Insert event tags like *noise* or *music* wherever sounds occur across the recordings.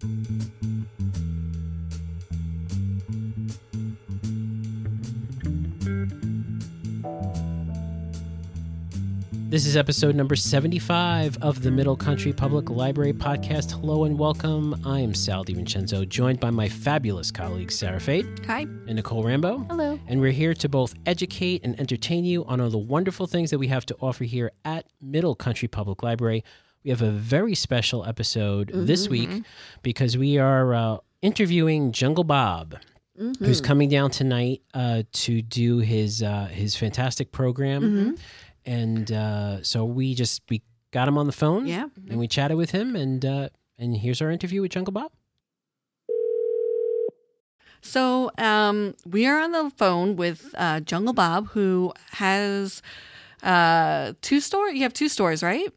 This is episode number 75 of the Middle Country Public Library podcast. Hello and welcome. I am Sal DiVincenzo, joined by my fabulous colleagues Sarah Fate Hi. and Nicole Rambo. Hello. And we're here to both educate and entertain you on all the wonderful things that we have to offer here at Middle Country Public Library. We have a very special episode this week because we are uh, interviewing Jungle Bob, who's coming down tonight uh, to do his uh, his fantastic program. And uh, so we just we got him on the phone, Yeah. and we chatted with him, and uh, and here's our interview with Jungle Bob. So um, we are on the phone with uh, Jungle Bob, who has uh, two stores. You have two stores, right?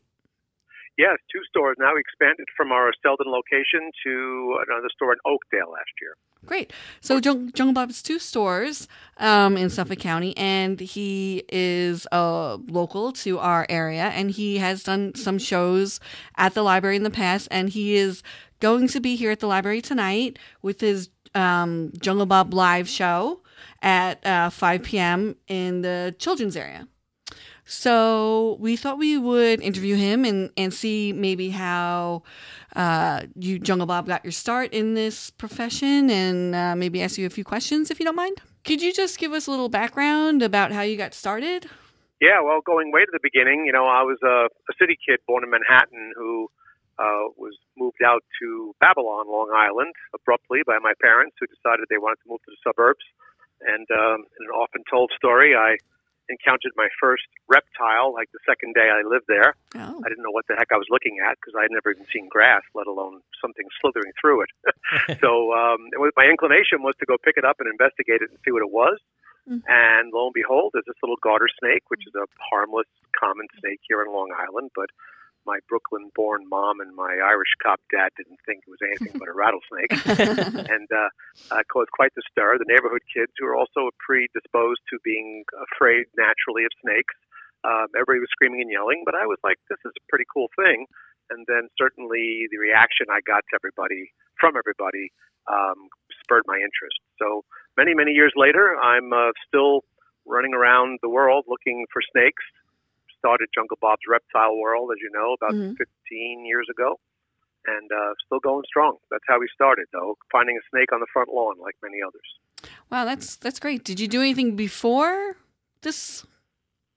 Yes, two stores. Now we expanded from our Selden location to another store in Oakdale last year. Great. So Jung- Jungle Bob has two stores um, in Suffolk County, and he is uh, local to our area, and he has done some shows at the library in the past, and he is going to be here at the library tonight with his um, Jungle Bob live show at uh, 5 p.m. in the children's area. So we thought we would interview him and, and see maybe how uh, you, Jungle Bob, got your start in this profession and uh, maybe ask you a few questions if you don't mind. Could you just give us a little background about how you got started? Yeah, well, going way to the beginning, you know, I was a, a city kid born in Manhattan who uh, was moved out to Babylon, Long Island, abruptly by my parents who decided they wanted to move to the suburbs. And um, in an often told story, I encountered my first reptile like the second day I lived there. Oh, I didn't know what the heck I was looking at because I had never even seen grass, let alone something slithering through it. *laughs* so um, it was, my inclination was to go pick it up and investigate it and see what it was. Mhm. And lo and behold, there's this little garter snake, which is a harmless, common snake here in Long Island. But my Brooklyn-born mom and my Irish cop dad didn't think it was anything but a rattlesnake, *laughs* and uh, uh, caused quite the stir. The neighborhood kids, who are also predisposed to being afraid naturally of snakes, um, everybody was screaming and yelling. But I was like, "This is a pretty cool thing." And then certainly the reaction I got to everybody from everybody um, spurred my interest. So many many years later, I'm uh, still running around the world looking for snakes. Started Jungle Bob's Reptile World, as you know, about Mhm. 15 years ago, and uh, still going strong. That's how we started, though, finding a snake on the front lawn, like many others. wow, that's that's great. Did you do anything before this,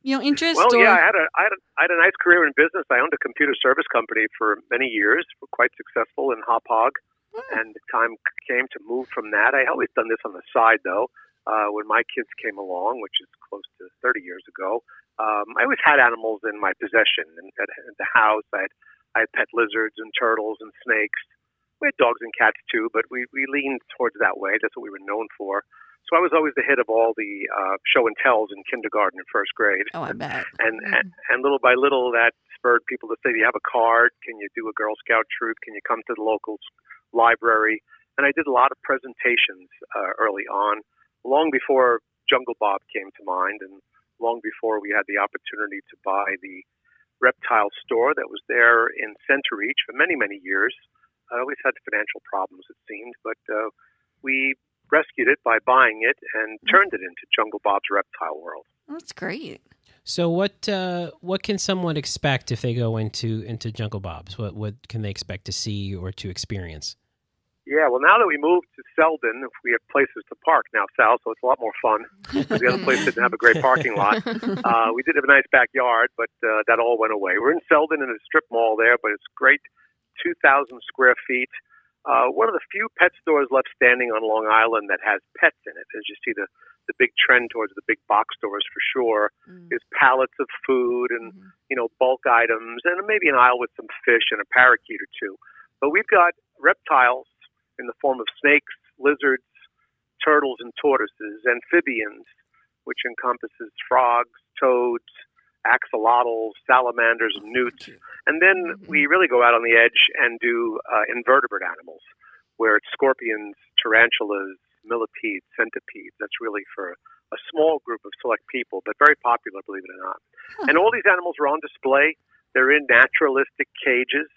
you know, interest? Well, or? yeah, I had a I had a, I had a nice career in business. I owned a computer service company for many years, were quite successful in Hauppauge, Hmm. and the time came to move from that. I always done this on the side, though. Uh, when my kids came along, which is close to 30 years ago, um, I always had animals in my possession. And at, at the house, I had I had pet lizards and turtles and snakes. We had dogs and cats too, but we we leaned towards that way. That's what we were known for. So I was always the hit of all the uh, show and tells in kindergarten and first grade oh, I bet. *laughs* and, and and little by little that spurred people to say, "Do you have a card? Can you do a Girl Scout troop? Can you come to the local library?" And I did a lot of presentations uh, early on, long before Jungle Bob came to mind, and long before we had the opportunity to buy the reptile store that was there in Centereach for many many years. I always had financial problems, it seemed, but uh, we rescued it by buying it and turned it into Jungle Bob's Reptile World. That's great. So what uh, what can someone expect if they go into into Jungle Bob's? What what can they expect to see or to experience? Yeah, well, now that we moved to Selden, we have places to park now, Sal, so it's a lot more fun. the other place didn't have a great parking lot. *laughs* Uh, we did have a nice backyard, but uh, that all went away. We're in Selden in a strip mall there, but it's great, 2,000 square feet. Uh, one of the few pet stores left standing on Long Island that has pets in it. As you see, the, the big trend towards the big box stores for sure Mm. is pallets of food and Mhm. you know, bulk items and maybe an aisle with some fish and a parakeet or two. But we've got reptiles in the form of snakes, lizards, turtles, and tortoises, amphibians, which encompasses frogs, toads, axolotls, salamanders, and newts. And then we really go out on the edge and do uh, invertebrate animals, where it's scorpions, tarantulas, millipedes, centipedes. That's really for a small group of select people, but very popular, believe it or not. Huh. And all these animals are on display. They're in naturalistic cages.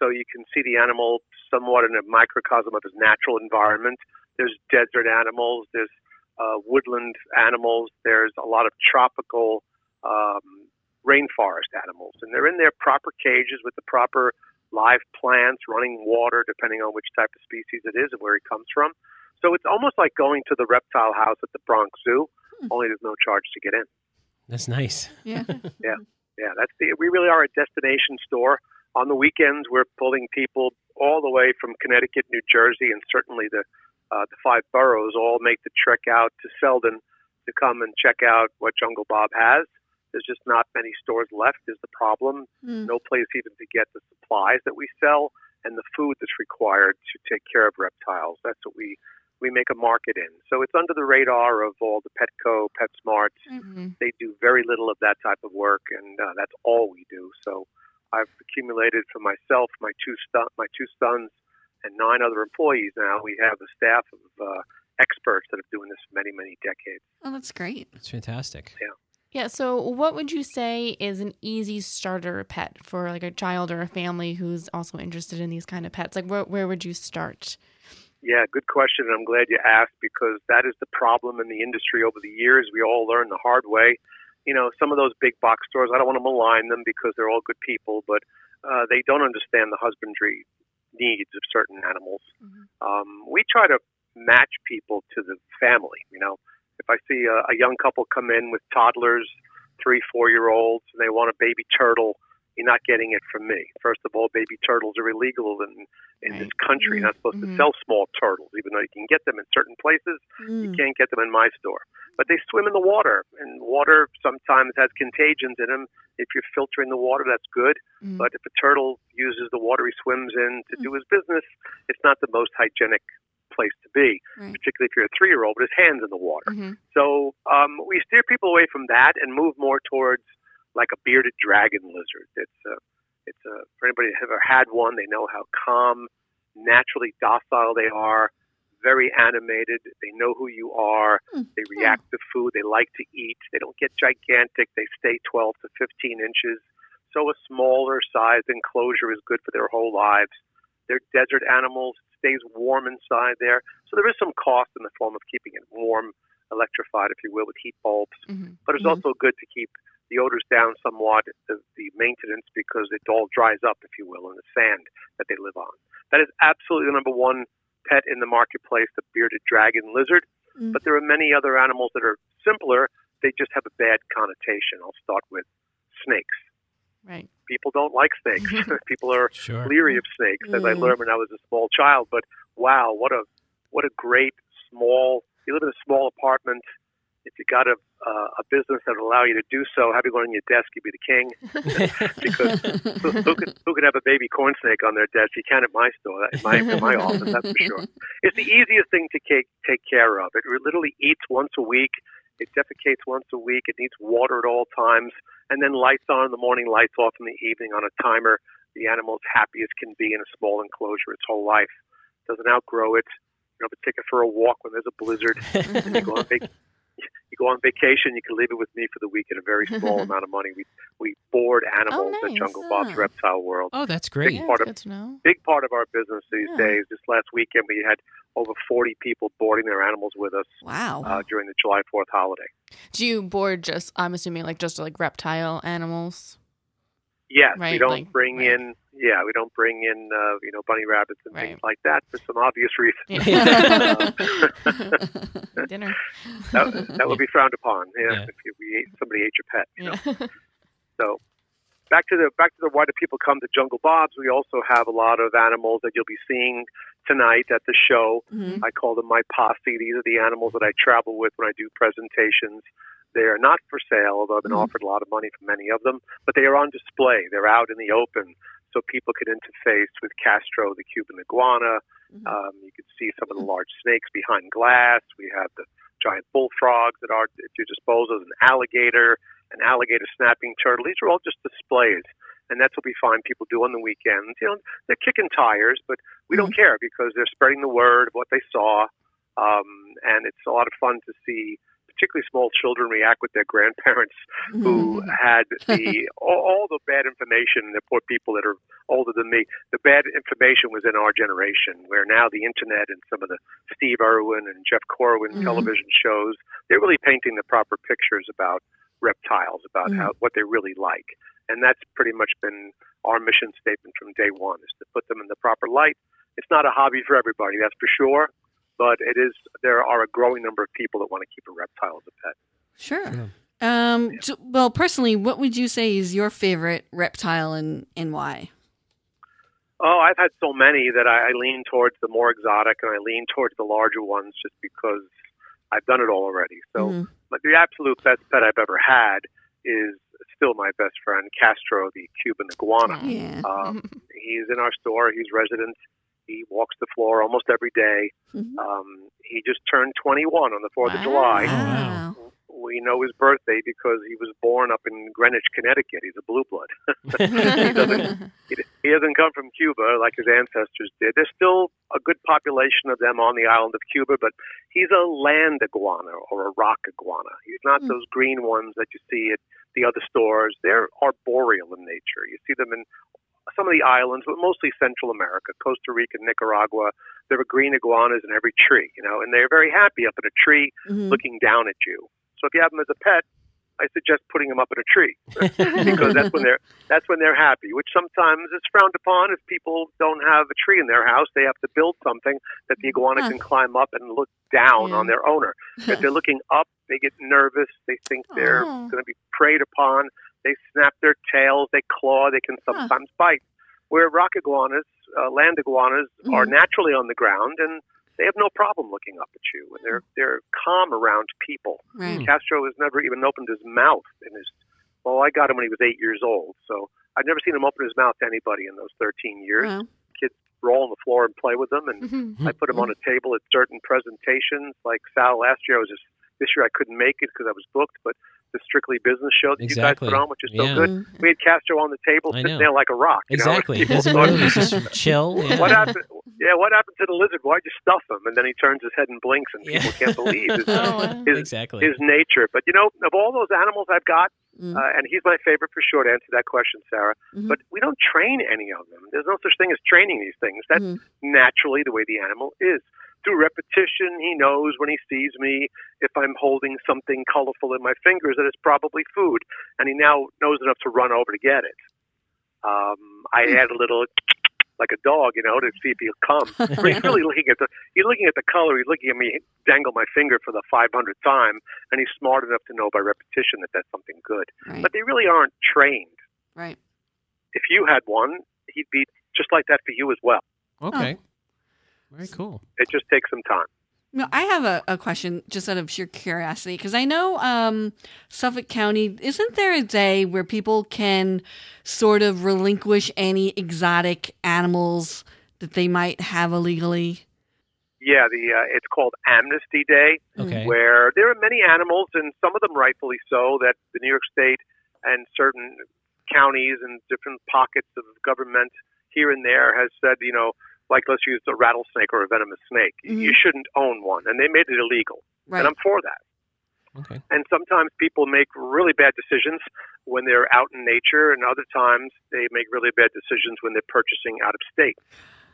So you can see the animal somewhat in a microcosm of his natural environment. There's desert animals, there's uh, woodland animals, there's a lot of tropical um, rainforest animals, and they're in their proper cages with the proper live plants, running water, depending on which type of species it is and where it comes from. So it's almost like going to the reptile house at the Bronx Zoo, hmm. only there's no charge to get in. That's nice. Yeah. *laughs* yeah. Yeah. That's the, we really are a destination store. On the weekends, we're pulling people all the way from Connecticut, New Jersey, and certainly the, uh, the five boroughs all make the trek out to Selden to come and check out what Jungle Bob has. There's just not many stores left, is the problem. Mm. No place even to get the supplies that we sell and the food that's required to take care of reptiles. That's what we we make a market in. So it's under the radar of all the Petco, PetSmarts. Mm-hmm. They do very little of that type of work, and uh, that's all we do. So I've accumulated for myself, my two stu- my two sons, and nine other employees. Now we have a staff of uh, experts that have been doing this for many many decades. Oh, that's great. That's fantastic. Yeah. Yeah. So, what would you say is an easy starter pet for like a child or a family who's also interested in these kind of pets? Like, where where would you start? Yeah, good question. I'm glad you asked because that is the problem in the industry over the years. We all learned the hard way. You know, some of those big box stores, I don't want to malign them because they're all good people, but uh, they don't understand the husbandry needs of certain animals. Mm-hmm. Um, we try to match people to the family. You know, if I see a, a young couple come in with toddlers, three, four year olds, and they want a baby turtle, you're not getting it from me. First of all, baby turtles are illegal in in right. this country. You're not supposed mm-hmm. to sell small turtles, even though you can get them in certain places. Mm. You can't get them in my store. But they swim in the water, and water sometimes has contagions in them. If you're filtering the water, that's good. Mm. But if a turtle uses the water he swims in to mm. do his business, it's not the most hygienic place to be, right. particularly if you're a three year old with his hands in the water. Mm-hmm. So um, we steer people away from that and move more towards like a bearded dragon lizard. It's a, it's a, for anybody who ever had one, they know how calm, naturally docile they are, very animated. They know who you are. Mm-hmm. They react to food. They like to eat. They don't get gigantic. They stay 12 to 15 inches. So a smaller sized enclosure is good for their whole lives. They're desert animals stays warm inside there. So there is some cost in the form of keeping it warm, electrified, if you will, with heat bulbs. Mm-hmm. But it's mm-hmm. also good to keep the odors down somewhat, the, the maintenance, because it all dries up, if you will, in the sand that they live on. That is absolutely the number one pet in the marketplace, the bearded dragon lizard. Mm-hmm. But there are many other animals that are simpler. They just have a bad connotation. I'll start with snakes. Right. People don't like snakes. *laughs* *laughs* People are sure. leery of snakes, as I learned when I was a small child. But wow, what a what a great small. You live in a small apartment. If you got a uh, a business that will allow you to do so, having one on your desk, you'd be the king. *laughs* because who, who could who could have a baby corn snake on their desk? You can at my store, in my in my office, that's for sure. It's the easiest thing to take take care of. It literally eats once a week. It defecates once a week. It needs water at all times and then lights on in the morning, lights off in the evening on a timer. The animal's happy as can be in a small enclosure its whole life. Doesn't outgrow it. You know, take it for a walk when there's a blizzard. *laughs* and you go on vac- you go on vacation. You can leave it with me for the week at a very small *laughs* amount of money. We we board animals oh, nice. at Jungle Bob's Reptile World. Oh, that's great. Big part, of, big part of our business these yeah. days. This last weekend, we had over 40 people boarding their animals with us. Wow. Uh, during the July 4th holiday. Do you board just, I'm assuming, like just like reptile animals? Yes, right, we don't like, bring right. in. Yeah, we don't bring in, uh, you know, bunny rabbits and right. things like that for some obvious *laughs* reasons. Yeah. *laughs* Dinner. That, that would be frowned upon. Yeah, yeah. if you, we, somebody ate your pet. You know? *laughs* so back to the back to the why do people come to Jungle Bob's? We also have a lot of animals that you'll be seeing tonight at the show. Mm-hmm. I call them my posse. These are the animals that I travel with when I do presentations. They are not for sale, although I've been mm-hmm. offered a lot of money for many of them, but they are on display. They're out in the open so people can interface with Castro, the Cuban iguana. Mm-hmm. Um, you can see some of the large snakes behind glass. We have the giant bullfrogs that are at your disposal, an alligator, an alligator snapping turtle. These are all just displays. And that's what we find people do on the weekends. You know, they're kicking tires, but we don't mm-hmm. care because they're spreading the word of what they saw. Um, and it's a lot of fun to see, particularly small children react with their grandparents who had the *laughs* all, all the bad information. The poor people that are older than me, the bad information was in our generation. Where now the internet and some of the Steve Irwin and Jeff Corwin Mhm. television shows, they're really painting the proper pictures about reptiles, about Mhm. how what they really like, and that's pretty much been our mission statement from day one: is to put them in the proper light. It's not a hobby for everybody, that's for sure. But it is. There are a growing number of people that want to keep a reptile as a pet. Sure. Yeah. Um, j- well, personally, what would you say is your favorite reptile and, and why? Oh, I've had so many that I, I lean towards the more exotic, and I lean towards the larger ones just because I've done it all already. So, Mhm. but the absolute best pet I've ever had is still my best friend, Castro, the Cuban iguana. Yeah. Um, *laughs* he's in our store. He's resident. He walks the floor almost every day. Mhm. Um, he just turned 21 on the 4th of July. Wow. We know his birthday because he was born up in Greenwich, Connecticut. He's a blue blood. *laughs* he doesn't he, he doesn't come from Cuba like his ancestors did. There's still a good population of them on the island of Cuba, but he's a land iguana or a rock iguana. He's not Hmm. those green ones that you see at the other stores. They're arboreal in nature. You see them in some of the islands, but mostly Central America, Costa Rica, Nicaragua. There are green iguanas in every tree, you know, and they're very happy up in a tree Mhm. looking down at you. So if you have them as a pet, I suggest putting them up in a tree *laughs* because that's when they're that's when they're happy. Which sometimes is frowned upon if people don't have a tree in their house. They have to build something that the iguana Huh. can climb up and look down Yeah. on their owner. If they're *laughs* looking up, they get nervous. They think they're Oh. going to be preyed upon. They snap their tails. They claw. They can sometimes bite. Where rock iguanas, uh, land iguanas, are Mhm. naturally on the ground and they have no problem looking up at you. And they're they're calm around people. Right. Castro has never even opened his mouth in his. Well, I got him when he was eight years old, so I've never seen him open his mouth to anybody in those 13 years. Wow. Kids roll on the floor and play with him, and Mhm. I put him on a table at certain presentations. Like Sal last year, I was just this year I couldn't make it because I was booked, but the Strictly Business show that Exactly. you guys put on, which is so Yeah. good, Mhm. we had Castro on the table sitting there like a rock. You Exactly. Know? He doesn't thought, He's *laughs* just chill. Yeah. What happened? Yeah, what happened to the lizard? Why'd you stuff him? And then he turns his head and blinks, and people Yeah. can't believe his, *laughs* Oh, his, exactly. his nature. But you know, of all those animals I've got, Mhm. uh, and he's my favorite for sure to answer that question, Sarah. Mhm. But we don't train any of them. There's no such thing as training these things. That's Mhm. naturally the way the animal is. Through repetition, he knows when he sees me if I'm holding something colorful in my fingers that it's probably food, and he now knows enough to run over to get it. Um, I Hmm. add a little, like a dog, you know, to see if he'll come. *laughs* But he's really looking at the he's looking at the color. He's looking at me dangle my finger for the 500th time, and he's smart enough to know by repetition that that's something good. Right. But they really aren't trained. Right. If you had one, he'd be just like that for you as well. okay. Very cool. It just takes some time. No, I have a, a question just out of sheer curiosity because I know um, Suffolk County, isn't there a day where people can sort of relinquish any exotic animals that they might have illegally? Yeah, the uh, it's called Amnesty Day, Okay. where there are many animals, and some of them rightfully so, that the New York State and certain counties and different pockets of government here and there has said, you know, like let's use a rattlesnake or a venomous snake, Mhm. you shouldn't own one, and they made it illegal, Right. and I'm for that. Okay. And sometimes people make really bad decisions when they're out in nature, and other times they make really bad decisions when they're purchasing out of state.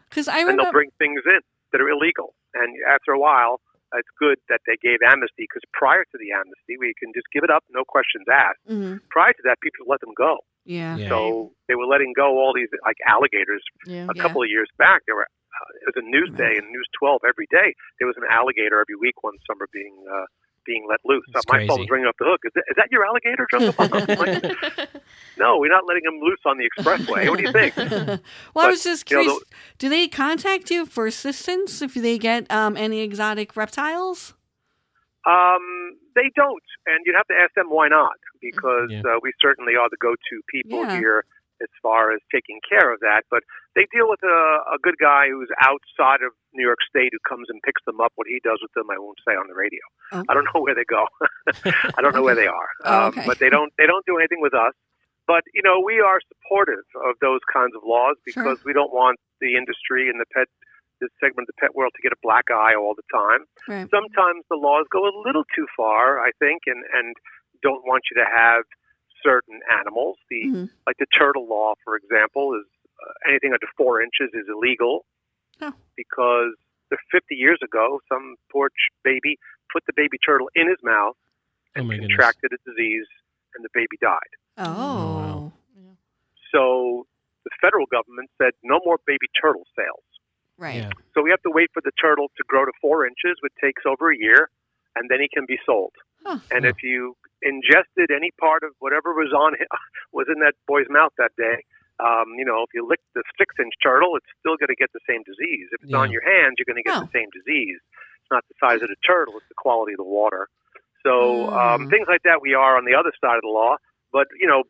Because I and they'll bring things in that are illegal. And after a while, it's good that they gave amnesty because prior to the amnesty, we can just give it up, no questions asked. Mhm. Prior to that, people let them go. Yeah. Yeah. So they were letting go all these like alligators. Yeah. A Yeah. couple of years back, there were uh, it was a Newsday and News 12 every day. There was an alligator every week one summer being uh, being let loose. That's My phone was ringing off the hook. Is that, is that your alligator, Jungle *laughs* Bob? I'm like, no, we're not letting him loose on the expressway. What do you think? *laughs* well, I was just you know, curious. do they contact you for assistance if they get um, any exotic reptiles? Um, they don't, and you'd have to ask them why not, because Yeah. uh, we certainly are the go-to people Yeah. here as far as taking care of that. But they deal with a, a good guy who's outside of New York State who comes and picks them up. What he does with them, I won't say on the radio. Oh. I don't know where they go. *laughs* I don't know where they are, Oh, um, okay. but they don't they don't do anything with us. But you know, we are supportive of those kinds of laws because we don't want the industry and the pet this segment of the pet world to get a black eye all the time. Right. Sometimes the laws go a little too far, I think, and and don't want you to have certain animals. The Mhm. like the turtle law, for example, is uh, anything under four inches is illegal Oh. because 50 years ago, some porch baby put the baby turtle in his mouth Oh and my goodness. contracted a disease, and the baby died. Oh. So the federal government said no more baby turtle sales. Right. Yeah. So we have to wait for the turtle to grow to four inches, which takes over a year, and then he can be sold. Huh. And Huh. if you ingested any part of whatever was on *laughs* was in that boy's mouth that day, um, you know, if you lick the six-inch turtle, it's still going to get the same disease. If it's on your hands, you're going to get Oh. the same disease. It's not the size of the turtle; it's the quality of the water. So um, Mm. things like that, we are on the other side of the law. But you know,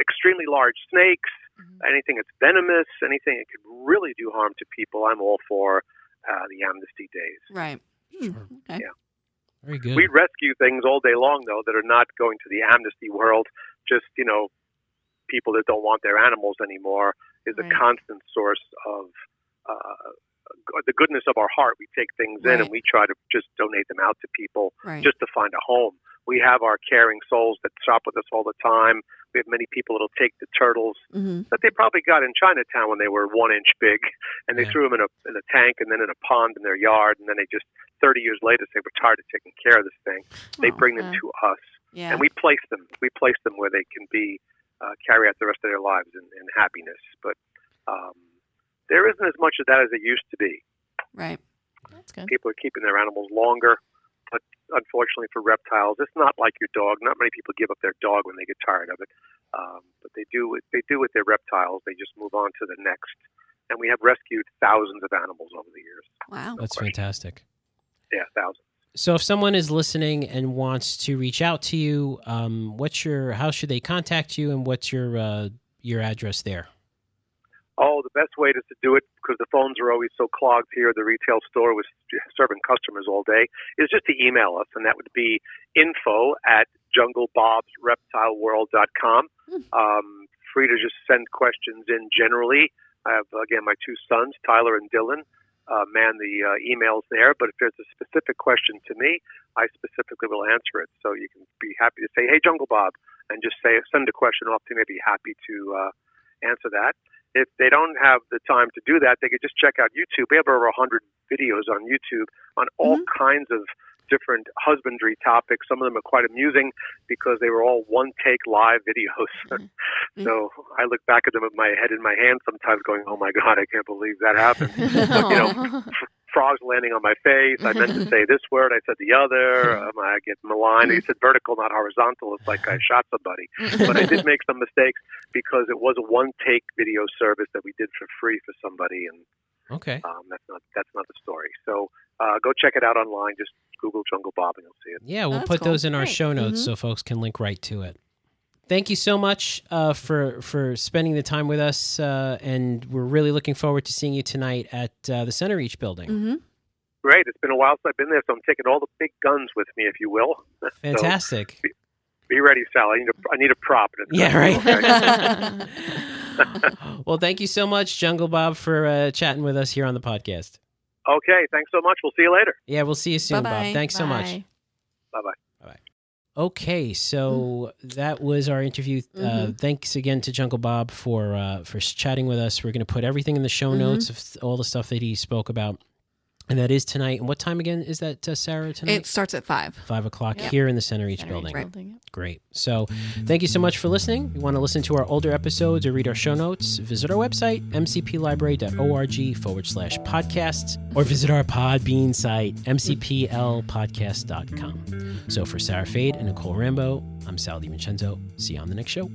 extremely large snakes, Mhm. anything that's venomous, anything that could really do harm to people, I'm all for uh, the amnesty days. Right. Sure. Okay. Yeah. Very good. We rescue things all day long, though, that are not going to the amnesty world. Just you know, people that don't want their animals anymore is Right. a constant source of uh, the goodness of our heart. We take things in and we try to just donate them out to people Right. just to find a home. We have our caring souls that shop with us all the time. We have many people that'll take the turtles hmm that they probably got in Chinatown when they were one inch big, and they Yeah. threw them in a in a tank and then in a pond in their yard, and then they just 30 years later say we're tired of taking care of this thing. They Oh, bring them to us, Yeah. and we place them. We place them where they can be uh, carry out the rest of their lives in, in happiness. But um, there isn't as much of that as it used to be. right. That's good. People are keeping their animals longer, but unfortunately for reptiles, it's not like your dog. Not many people give up their dog when they get tired of it, um, but they do. with- They do with their reptiles. They just move on to the next. And we have rescued thousands of animals over the years. Wow. That's question. fantastic. Yeah, thousands. So, if someone is listening and wants to reach out to you, um, what's your? How should they contact you, and what's your uh, your address there? Oh, the best way to to do it because the phones are always so clogged here. at The retail store was serving customers all day. Is just to email us, and that would be info at junglebobsreptileworld.com. Um, free to just send questions in generally. I have again my two sons, Tyler and Dylan. Uh, man the uh, emails there, but if there's a specific question to me, I specifically will answer it. So you can be happy to say, "Hey, Jungle Bob," and just say send a question off to me. I'd be happy to uh, answer that. If they don't have the time to do that, they could just check out YouTube. We have over 100 videos on YouTube on all mm-hmm. kinds of different husbandry topics. Some of them are quite amusing because they were all one take live videos. *laughs* Mm-hmm. so I look back at them with my head in my hand sometimes going, oh my God, I can't believe that happened. *laughs* But, you know, frogs landing on my face. I meant to *laughs* say this word. I said the other. *laughs* Um, I get maligned. He said vertical, not horizontal. It's like I shot somebody. But I did make some mistakes because it was a one-take video service that we did for free for somebody, and Okay. um, that's not that's not the story. So uh, go check it out online. Just Google Jungle Bob and you'll see it. Yeah, we'll That's put cool. those in our Great. show notes Mhm. so folks can link right to it. Thank you so much uh, for for spending the time with us, uh, and we're really looking forward to seeing you tonight at uh, the Centereach building. hmm Great. It's been a while since I've been there, so I'm taking all the big guns with me, if you will. *laughs* So Fantastic. be ready, Sal. I need a I need a prop. and yeah, right. okay. *laughs* *laughs* well, thank you so much, Jungle Bob, for uh, chatting with us here on the podcast. Okay. Thanks so much. We'll see you later. Yeah, we'll see you soon, Bye-bye. Bob. Thanks so much. Bye. Bye bye. Okay, so that was our interview. Uh, Mhm. thanks again to Jungle Bob for uh, for chatting with us. We're going to put everything in the show Mhm. notes of all the stuff that he spoke about, and that is tonight. And what time again is that, uh, Sarah? Tonight, It starts at five. five o'clock Yep. here in the Center Each Center building. Reach building, yep. Great. So, thank you so much for listening. If you want to listen to our older episodes or read our show notes, visit our website, mcplibrary.org forward slash podcasts, or visit our Podbean site, mcplpodcast.com. So, for Sarah Fade and Nicole Rambo, I'm Sal DiVincenzo. See you on the next show.